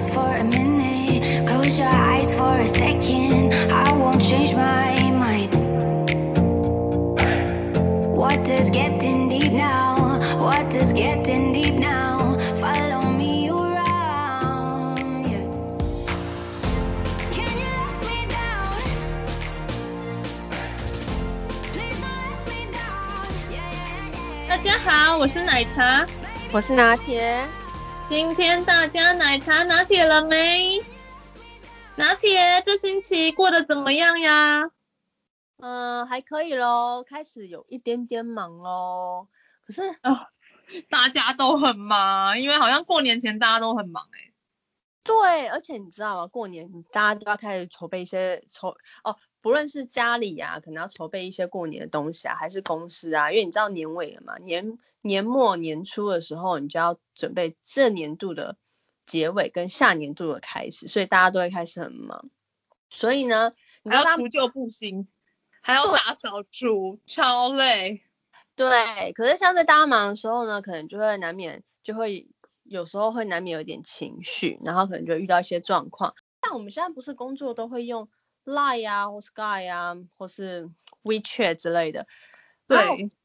eyes for a minute, close your eyes for a second. I won't change my mind. What does getting deep now? What does getting deep now? Follow me around. Yeah. Can you let me down? Please don't let me down. Yeah, yeah, yeah, 大家好，我是奶茶。我是拿铁， 今天大家奶茶拿铁了没？拿铁，这星期过得怎么样呀？嗯，还可以喽，开始有一点点忙喽。可是啊、哦，大家都很忙，因为好像过年前大家都很忙哎、欸。对，而且你知道吗？过年大家都要开始筹备一些筹哦，不论是家里啊，可能要筹备一些过年的东西啊，还是公司啊，因为你知道年尾了嘛，年。年末年初的时候，你就要准备这年度的结尾跟下年度的开始，所以大家都会开始很忙。所以呢，你还要除旧布新，还要打扫除，超累。对，可是像在大家忙的时候呢，可能就会难免就会有时候会难免有点情绪，然后可能就遇到一些状况。像我们现在不是工作都会用 Line 啊，或 Sky 啊，或是 WeChat 之类的。对。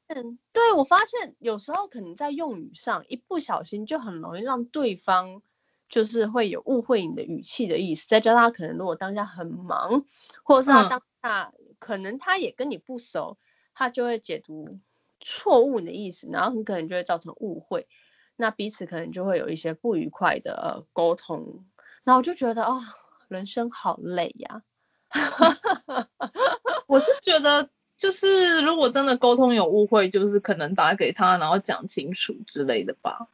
嗯，对，我发现有时候可能在用语上一不小心就很容易让对方就是会有误会你的语气的意思，再加上他可能如果当下很忙，或者是他当下可能他也跟你不熟，他就会解读错误你的意思，然后很可能就会造成误会，那彼此可能就会有一些不愉快的沟通，然后我就觉得啊、哦，人生好累呀，我是觉得。就是如果真的沟通有误会，就是可能打给他，然后讲清楚之类的吧。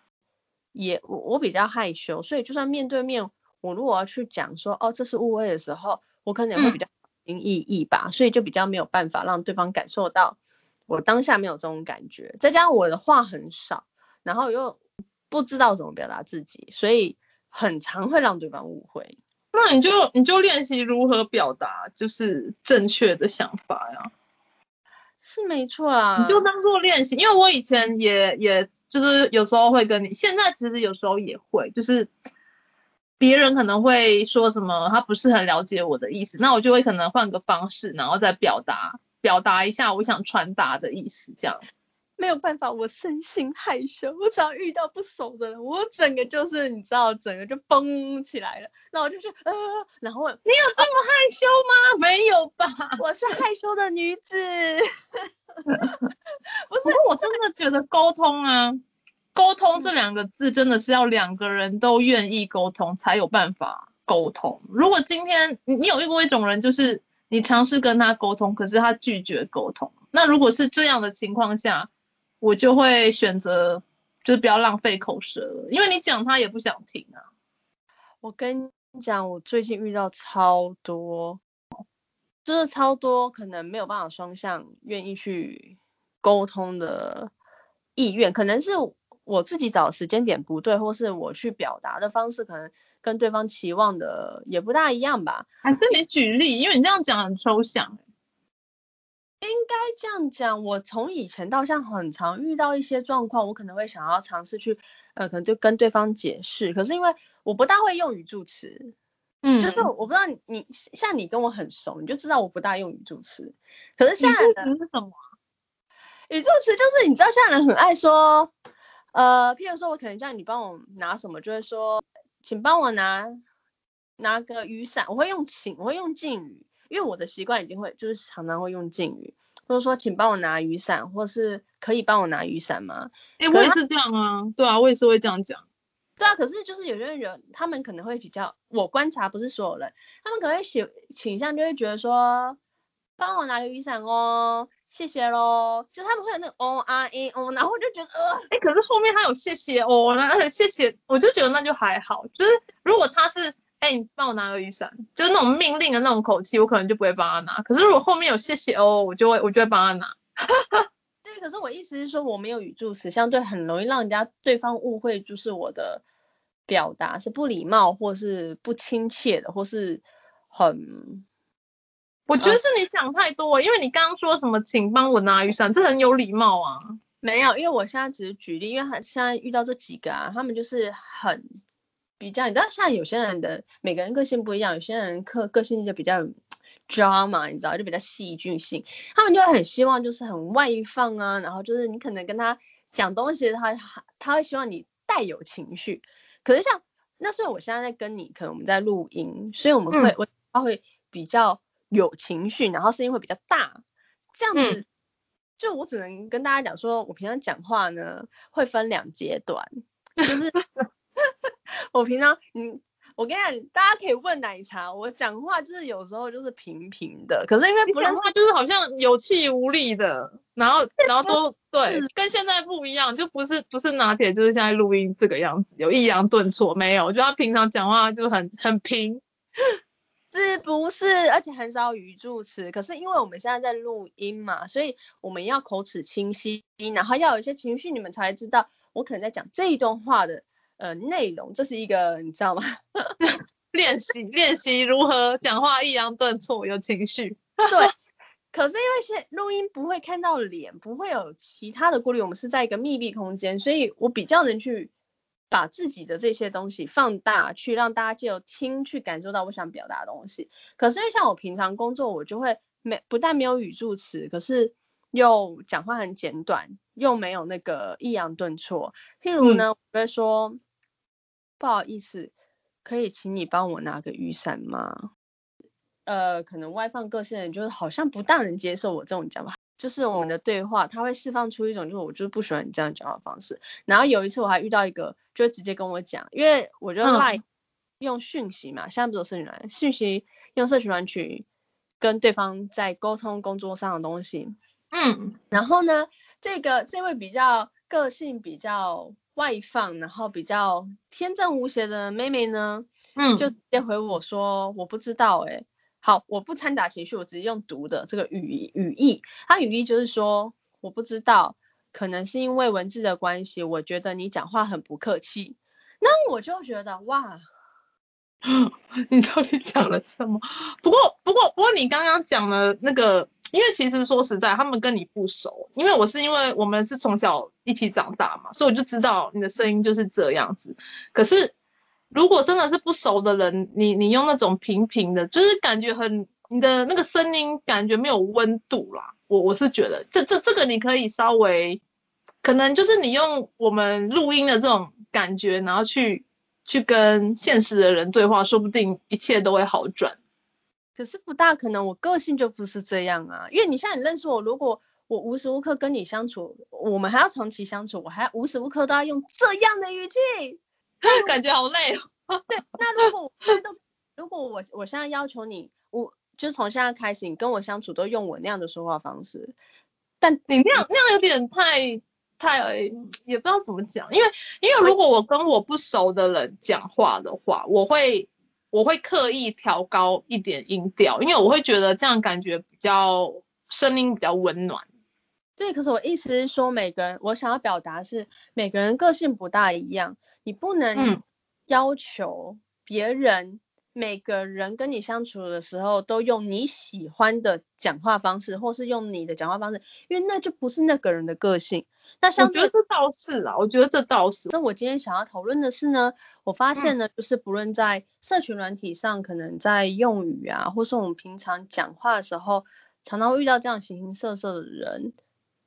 也我我比较害羞，所以就算面对面，我如果要去讲说哦，这是误会的时候，我可能也会比较小心翼翼吧，嗯，所以就比较没有办法让对方感受到我当下没有这种感觉。再加上我的话很少，然后又不知道怎么表达自己，所以很常会让对方误会。那你就你就练习如何表达，就是正确的想法呀。是没错啊，你就当做练习，因为我以前也也就是有时候会跟你，现在其实有时候也会，就是别人可能会说什么，他不是很了解我的意思，那我就会可能换个方式，然后再表达表达一下我想传达的意思，这样。没有办法，我生性害羞，我只要遇到不熟的人，我整个就是你知道，整个就绷起来了。那我就去呃，然后你有这么害羞吗？啊、没有吧，我是害羞的女子。不是，我真的觉得沟通啊，沟通这两个字真的是要两个人都愿意沟通才有办法沟通。如果今天你你有遇过一种人，就是你尝试跟他沟通，可是他拒绝沟通，那如果是这样的情况下。我就会选择，就是不要浪费口舌了，因为你讲他也不想听啊。我跟你讲，我最近遇到超多，就是超多可能没有办法双向愿意去沟通的意愿，可能是我自己找时间点不对，或是我去表达的方式可能跟对方期望的也不大一样吧。还是你举例，因为你这样讲很抽象。应该这样讲，我从以前到现在很常遇到一些状况，我可能会想要尝试去，呃，可能就跟对方解释，可是因为我不大会用语助词，嗯，就是我不知道你像你跟我很熟，你就知道我不大用语助词，可是现在的什么？语助词就是你知道现在人很爱说，呃，譬如说我可能叫你帮我拿什么，就会说，请帮我拿拿个雨伞，我会用请，我会用敬语。因为我的习惯已经会，就是常常会用敬语，或者说请帮我拿雨伞，或是可以帮我拿雨伞吗？哎、欸，我也是这样啊，对啊，我也是会这样讲。对啊，可是就是有些人，他们可能会比较，我观察不是所有人，他们可能会倾倾向就会觉得说，帮我拿个雨伞哦，谢谢喽，就他们会有那个哦啊嗯哦，然后我就觉得呃，哎、欸，可是后面他有谢谢哦，然后谢谢，我就觉得那就还好，就是如果他是。哎、欸，你帮我拿个雨伞，就是那种命令的那种口气，我可能就不会帮他拿。可是如果后面有谢谢哦，我就会我就会帮他拿。对，可是我意思是说，我没有语助词，相对很容易让人家对方误会，就是我的表达是不礼貌，或是不亲切的，或是很……我觉得是你想太多，呃、因为你刚刚说什么，请帮我拿雨伞，这很有礼貌啊。没有，因为我现在只是举例，因为他现在遇到这几个啊，他们就是很。比较，你知道像有些人的每个人个性不一样，有些人个个性就比较 drama，你知道就比较戏剧性，他们就会很希望就是很外放啊，然后就是你可能跟他讲东西，他他会希望你带有情绪。可是像那所以我现在在跟你，可能我们在录音，所以我们会、嗯、我他会比较有情绪，然后声音会比较大，这样子。嗯就我只能跟大家讲说，我平常讲话呢会分两阶段，就是我平常嗯，我跟你讲，大家可以问奶茶，我讲话就是有时候就是平平的，可是因为不认识，就是好像有气无力的，然后然后都对，跟现在不一样，就不是不是拿铁，就是现在录音这个样子，有抑扬顿挫没有？我觉得他平常讲话就很很平。是不是？而且很少语助词。可是因为我们现在在录音嘛，所以我们要口齿清晰，然后要有一些情绪，你们才知道我可能在讲这一段话的呃内容。这是一个你知道吗？练习练习如何讲话抑扬顿挫，有情绪。对。可是因为现录音不会看到脸，不会有其他的顾虑，我们是在一个密闭空间，所以我比较能去。把自己的这些东西放大，去让大家借由听去感受到我想表达的东西。可是因为像我平常工作，我就会没不但没有语助词，可是又讲话很简短，又没有那个抑扬顿挫。譬如呢，嗯、我会说不好意思，可以请你帮我拿个雨伞吗？呃，可能外放个性的人就是好像不大能接受我这种讲法。就是我们的对话，他会释放出一种，就是我就是不喜欢你这样讲话方式。然后有一次我还遇到一个，就直接跟我讲，因为我就赖用讯息嘛，嗯、现在不是社群软讯息，用社群软去跟对方在沟通工作上的东西。嗯，然后呢，这个这位比较个性比较外放，然后比较天真无邪的妹妹呢，嗯，就直接回我说，我不知道哎、欸。好，我不掺杂情绪，我直接用读的这个语语义。它语义就是说，我不知道，可能是因为文字的关系，我觉得你讲话很不客气。那我就觉得哇，你到底讲了什么？不过，不过，不过你刚刚讲了那个，因为其实说实在，他们跟你不熟，因为我是因为我们是从小一起长大嘛，所以我就知道你的声音就是这样子。可是。如果真的是不熟的人，你你用那种平平的，就是感觉很你的那个声音感觉没有温度啦。我我是觉得这这这个你可以稍微，可能就是你用我们录音的这种感觉，然后去去跟现实的人对话，说不定一切都会好转。可是不大可能，我个性就不是这样啊。因为你像你认识我，如果我无时无刻跟你相处，我们还要长期相处，我还要无时无刻都要用这样的语气。感觉好累哦。对，那如果我现在都，如果我我现在要求你，我就从现在开始，你跟我相处都用我那样的说话方式，但你那样那样有点太太，也不知道怎么讲，因为因为如果我跟我不熟的人讲话的话，我会我会刻意调高一点音调，因为我会觉得这样感觉比较声音比较温暖。对，可是我意思是说，每个人我想要表达是每个人个性不大一样。你不能要求别人每个人跟你相处的时候都用你喜欢的讲话方式，或是用你的讲话方式，因为那就不是那个人的个性。那像我觉得这倒是啦，我觉得这倒是。那我今天想要讨论的是呢，我发现呢，就是不论在社群软体上，可能在用语啊，或是我们平常讲话的时候，常常会遇到这样形形色色的人。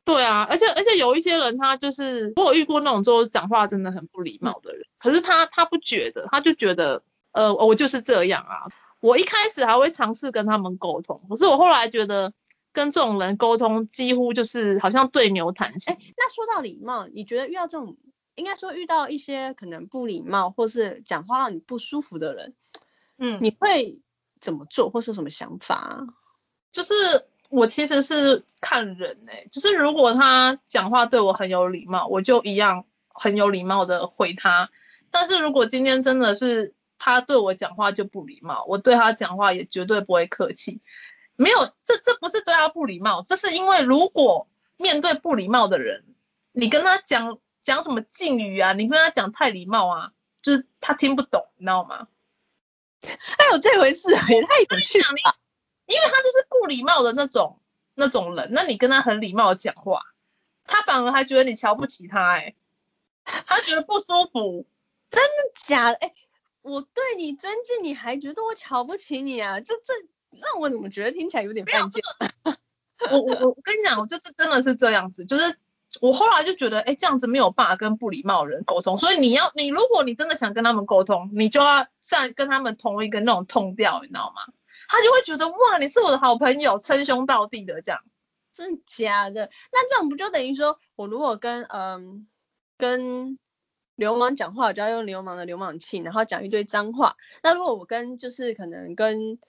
对啊，而且而且有一些人，他就是我有遇过那种就讲话真的很不礼貌的人，可是他他不觉得，他就觉得呃我就是这样啊。我一开始还会尝试跟他们沟通，可是我后来觉得跟这种人沟通几乎就是好像对牛弹琴。那说到礼貌，你觉得遇到这种，应该说遇到一些可能不礼貌或是讲话让你不舒服的人，嗯，你会怎么做，或是有什么想法？就是。我其实是看人哎、欸，就是如果他讲话对我很有礼貌，我就一样很有礼貌的回他。但是如果今天真的是他对我讲话就不礼貌，我对他讲话也绝对不会客气。没有，这这不是对他不礼貌，这是因为如果面对不礼貌的人，你跟他讲讲什么敬语啊，你跟他讲太礼貌啊，就是他听不懂，你知道吗？还有这回事，也太有趣了。因为他就是不礼貌的那种那种人，那你跟他很礼貌的讲话，他反而还觉得你瞧不起他、欸，哎，他觉得不舒服，真的假的？哎、我对你尊敬，你还觉得我瞧不起你啊？这这让我怎么觉得听起来有点犯贱？我我我跟你讲，我就是真的是这样子，就是我后来就觉得，哎，这样子没有办法跟不礼貌的人沟通。所以你要，你如果你真的想跟他们沟通，你就要上跟他们同一个那种痛调，你知道吗？他就会觉得哇，你是我的好朋友，称兄道弟的这样。真的假的？那这样不就等于说，我如果跟嗯跟流氓讲话，我就要用流氓的流氓气，然后讲一堆脏话。那如果我跟就是可能跟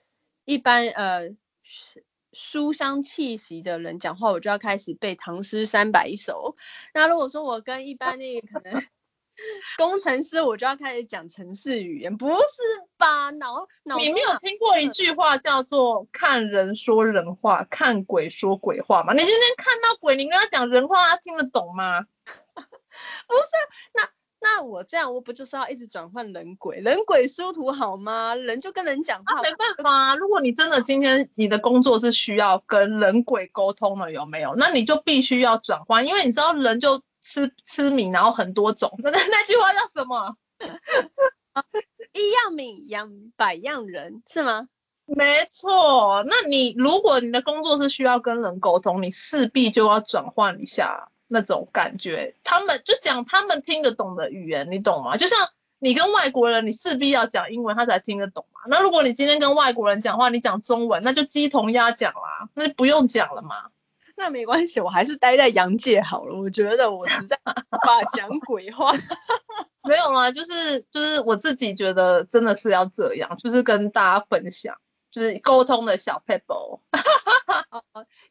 一般呃书香气息的人讲话，我就要开始背唐诗三百首。那如果说我跟一般那个可能 工程师，我就要开始讲城市语言，不是吧？脑脑你没有听过一句话叫做“看人说人话，看鬼说鬼话”吗？你今天看到鬼，你跟他讲人话，他听得懂吗？不是，那。那我这样，我不就是要一直转换人鬼，人鬼殊途好吗？人就跟人讲话，啊，没办法啊。如果你真的今天你的工作是需要跟人鬼沟通的，有没有？那你就必须要转换，因为你知道人就吃吃米，然后很多种。那那句话叫什么？一样米养百样人，是吗？没错。那你如果你的工作是需要跟人沟通，你势必就要转换一下。那种感觉，他们就讲他们听得懂的语言，你懂吗？就像你跟外国人，你势必要讲英文，他才听得懂嘛。那如果你今天跟外国人讲话，你讲中文，那就鸡同鸭讲啦，那就不用讲了嘛。那没关系，我还是待在洋界好了。我觉得我实在无法讲鬼话。没有啦，就是就是我自己觉得真的是要这样，就是跟大家分享。就是沟通的小撇步，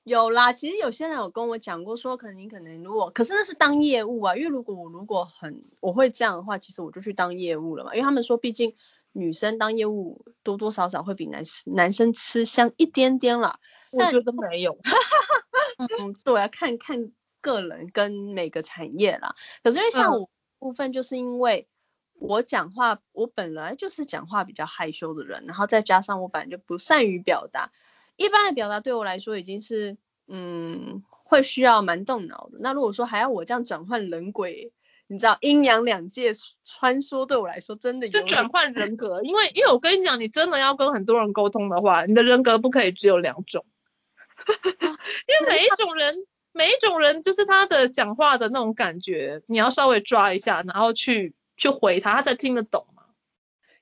有啦。其实有些人有跟我讲过，说可能你可能如果，可是那是当业务啊。因为如果我如果很我会这样的话，其实我就去当业务了嘛。因为他们说，毕竟女生当业务多多少少会比男男生吃香一点点啦。我觉得没有。嗯，对啊，看看个人跟每个产业啦。可是因为像我部分，就是因为。我讲话，我本来就是讲话比较害羞的人，然后再加上我本来就不善于表达，一般的表达对我来说已经是，嗯，会需要蛮动脑的。那如果说还要我这样转换人鬼，你知道阴阳两界穿梭，对我来说真的有就转换人格，因为因为我跟你讲，你真的要跟很多人沟通的话，你的人格不可以只有两种，因为每一种人，每一种人就是他的讲话的那种感觉，你要稍微抓一下，然后去。去回他，他才听得懂吗？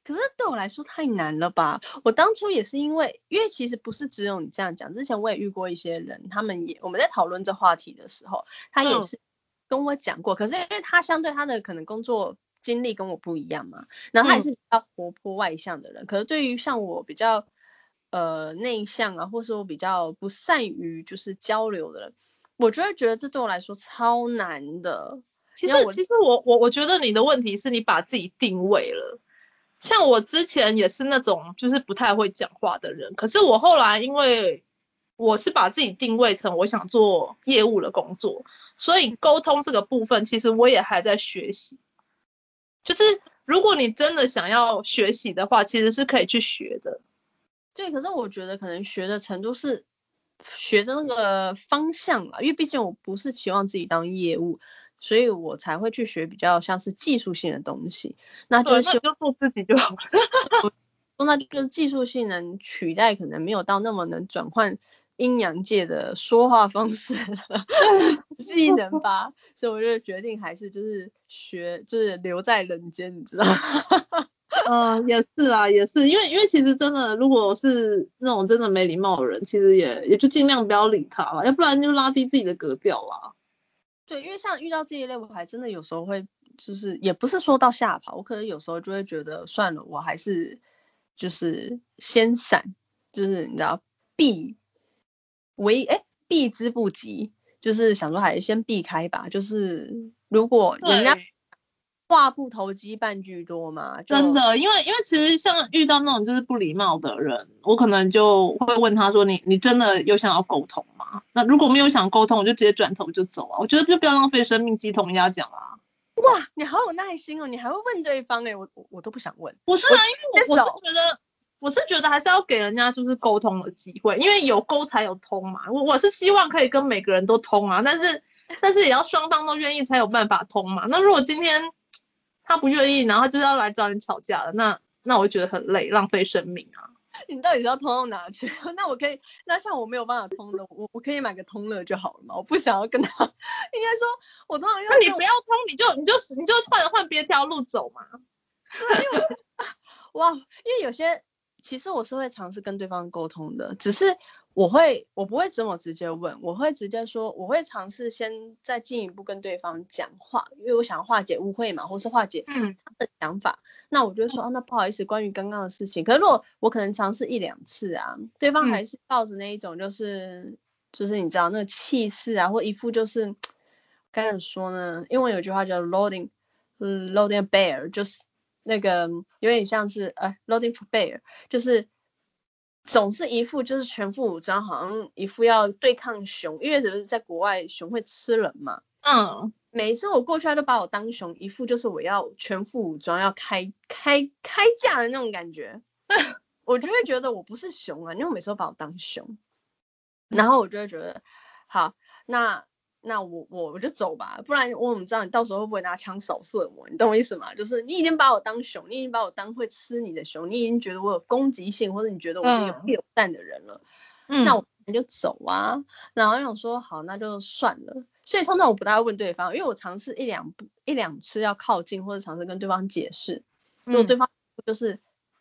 可是对我来说太难了吧？我当初也是因为，因为其实不是只有你这样讲，之前我也遇过一些人，他们也我们在讨论这话题的时候，他也是跟我讲过。嗯、可是因为他相对他的可能工作经历跟我不一样嘛，然后他也是比较活泼外向的人。嗯、可是对于像我比较呃内向啊，或是我比较不善于就是交流的人，我就会觉得这对我来说超难的。其实，其实我我我觉得你的问题是你把自己定位了。像我之前也是那种就是不太会讲话的人，可是我后来因为我是把自己定位成我想做业务的工作，所以沟通这个部分其实我也还在学习。就是如果你真的想要学习的话，其实是可以去学的。对，可是我觉得可能学的程度是学的那个方向啦，因为毕竟我不是期望自己当业务。所以我才会去学比较像是技术性的东西，那就是就做自己就好了。那就是技术性能取代可能没有到那么能转换阴阳界的说话方式的 技能吧，所以我就决定还是就是学就是留在人间，你知道吗？嗯，也是啊，也是，因为因为其实真的如果是那种真的没礼貌的人，其实也也就尽量不要理他了，要不然就拉低自己的格调啦。对，因为像遇到这一类，我还真的有时候会，就是也不是说到吓跑，我可能有时候就会觉得算了，我还是就是先闪，就是你知道避为哎避之不及，就是想说还是先避开吧，就是如果人家。话不投机半句多嘛，真的，因为因为其实像遇到那种就是不礼貌的人，我可能就会问他说，你你真的有想要沟通吗？那如果没有想沟通，我就直接转头就走啊。我觉得就不要浪费生命，鸡同鸭讲啊。哇，你好有耐心哦，你还会问对方哎、欸，我我我都不想问。不是啊，因为我我是觉得我是觉得还是要给人家就是沟通的机会，因为有沟才有通嘛。我我是希望可以跟每个人都通啊，但是但是也要双方都愿意才有办法通嘛。那如果今天他不愿意，然后就是要来找你吵架了，那那我就觉得很累，浪费生命啊。你到底是要通到哪去？那我可以，那像我没有办法通的，我我可以买个通乐就好了嘛。我不想要跟他，应该说，我通常用。那你不要通，你就你就你就换换别条路走嘛。对，因为 哇，因为有些其实我是会尝试跟对方沟通的，只是。我会，我不会这么直接问，我会直接说，我会尝试先再进一步跟对方讲话，因为我想要化解误会嘛，或是化解他的想法。嗯、那我就说，哦，那不好意思，关于刚刚的事情。可是如果我可能尝试一两次啊，对方还是抱着那一种就是，嗯、就是你知道那个气势啊，或一副就是该怎么说呢？英文有句话叫 loading，嗯，loading bear，就是那个有点像是呃 loading for bear，就是。总是一副就是全副武装，好像一副要对抗熊，因为只是在国外熊会吃人嘛。嗯，每一次我过去，他都把我当熊，一副就是我要全副武装要开开开架的那种感觉。我就会觉得我不是熊啊，因为我每次都把我当熊，然后我就会觉得，好，那。那我我我就走吧，不然我怎么知道你到时候会不会拿枪扫射我？你懂我意思吗？就是你已经把我当熊，你已经把我当会吃你的熊，你已经觉得我有攻击性，或者你觉得我是一个不友善的人了。嗯，那我就走啊。然后想说好，那就算了。所以通常我不大会问对方，因为我尝试一两一两次要靠近，或者尝试跟对方解释，如果对方就是、嗯、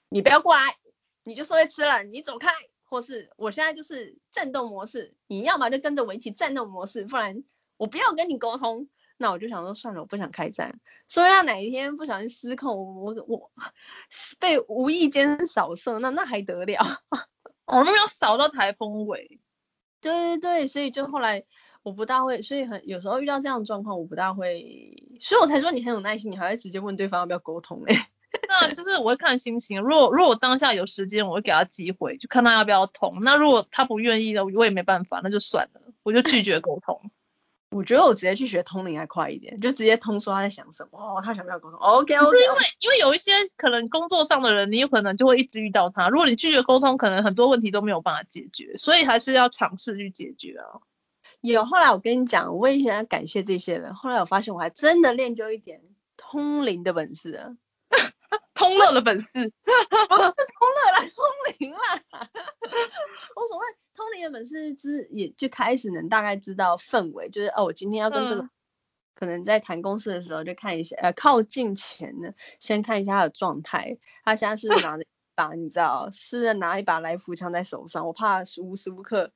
你不要过来，你就是会吃了，你走开，或是我现在就是战斗模式，你要么就跟着我一起战斗模式，不然。我不要跟你沟通，那我就想说算了，我不想开战。说要哪一天不小心失控，我我被无意间扫射，那那还得了？哦，那要扫到台风尾。对对对，所以就后来我不大会，所以很有时候遇到这样的状况，我不大会，所以我才说你很有耐心，你还会直接问对方要不要沟通哎。那就是我会看心情，如果如果当下有时间，我会给他机会，就看他要不要通。那如果他不愿意的，我也没办法，那就算了，我就拒绝沟通。我觉得我直接去学通灵还快一点，就直接通说他在想什么，哦，他想不想沟通？OK OK。因为因为有一些可能工作上的人，你有可能就会一直遇到他。如果你拒绝沟通，可能很多问题都没有办法解决，所以还是要尝试去解决啊。有后来我跟你讲，我也想要感谢这些人。后来我发现我还真的练就一点通灵的本事啊。通乐的本事，通乐来通灵啦。我所谓，通灵的本事之也就开始能大概知道氛围，就是哦，我今天要跟这个、嗯、可能在谈公事的时候就看一下，呃，靠近前呢，先看一下他的状态，他现在是拿着一把，你知道，是拿一把来福枪在手上，我怕无时无刻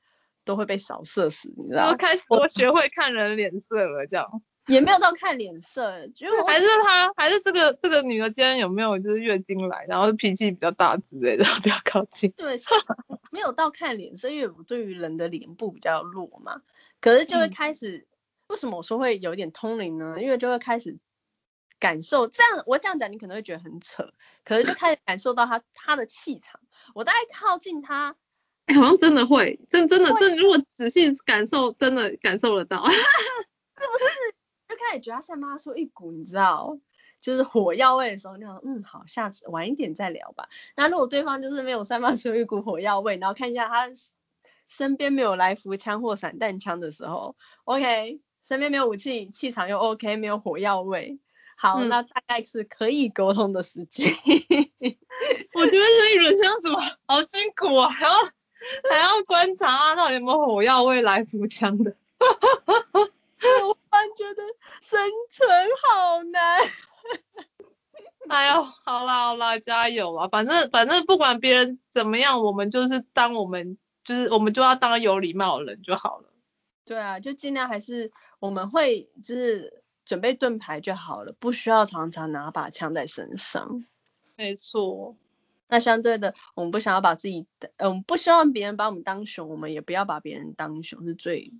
都会被扫射死，你知道。我开始我学会看人脸色了，这样。也没有到看脸色，就还是他，还是这个这个女的今天有没有就是月经来，然后脾气比较大之类的，不要靠近。对，没有到看脸色，因为我对于人的脸部比较弱嘛。可是就会开始，嗯、为什么我说会有一点通灵呢？因为就会开始感受，这样我这样讲你可能会觉得很扯，可是就开始感受到他他的气场。我大概靠近他，哎，好像真的会，真真的真的，如果仔细感受，真的感受得到，是不是？就开始觉得他散发出一股，你知道，就是火药味的时候，你想，嗯，好，下次晚一点再聊吧。那如果对方就是没有散发出一股火药味，然后看一下他身边没有来福枪或散弹枪的时候，OK，身边没有武器，气场又 OK，没有火药味，好，嗯、那大概是可以沟通的时间。我觉得这一轮这样子好辛苦啊，还要还要观察啊，到底有没有火药味来福枪的。我突然觉得生存好难。哎呦，好啦好啦，加油啊！反正反正不管别人怎么样，我们就是当我们就是我们就要当有礼貌的人就好了。对啊，就尽量还是我们会就是准备盾牌就好了，不需要常常拿把枪在身上。没错。那相对的，我们不想要把自己的，嗯，我们不希望别人把我们当熊，我们也不要把别人当熊，是最。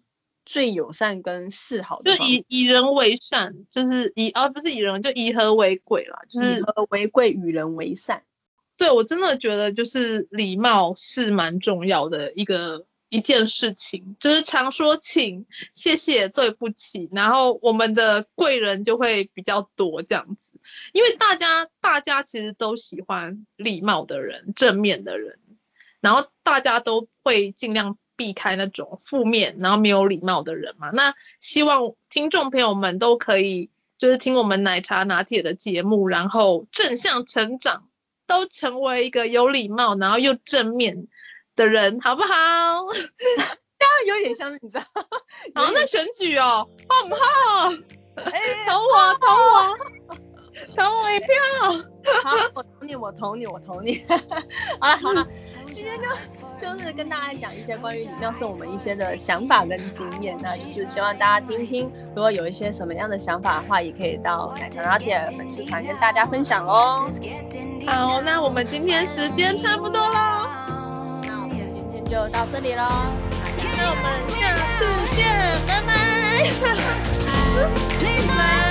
最友善跟示好的，就以以人为善，就是以而、啊、不是以人，就以和为贵啦，就是以和为贵，与人为善。对，我真的觉得就是礼貌是蛮重要的一个一件事情，就是常说请、谢谢、对不起，然后我们的贵人就会比较多这样子，因为大家大家其实都喜欢礼貌的人、正面的人，然后大家都会尽量。避开那种负面然后没有礼貌的人嘛。那希望听众朋友们都可以就是听我们奶茶拿铁的节目，然后正向成长，都成为一个有礼貌，然后又正面的人，好不好？当然有点像是你知道，好，那选举哦，好不好？哎，投我，投我，投我一票。好，我投你，我投你，我投你。好了好了，今天就就是跟大家讲一些关于李妙颂我们一些的想法跟经验，那就是希望大家听听，如果有一些什么样的想法的话，也可以到奶茶拿铁粉丝团跟大家分享哦。好，那我们今天时间差不多喽，那我们今天就到这里喽，那我们下次见，拜拜。拜拜。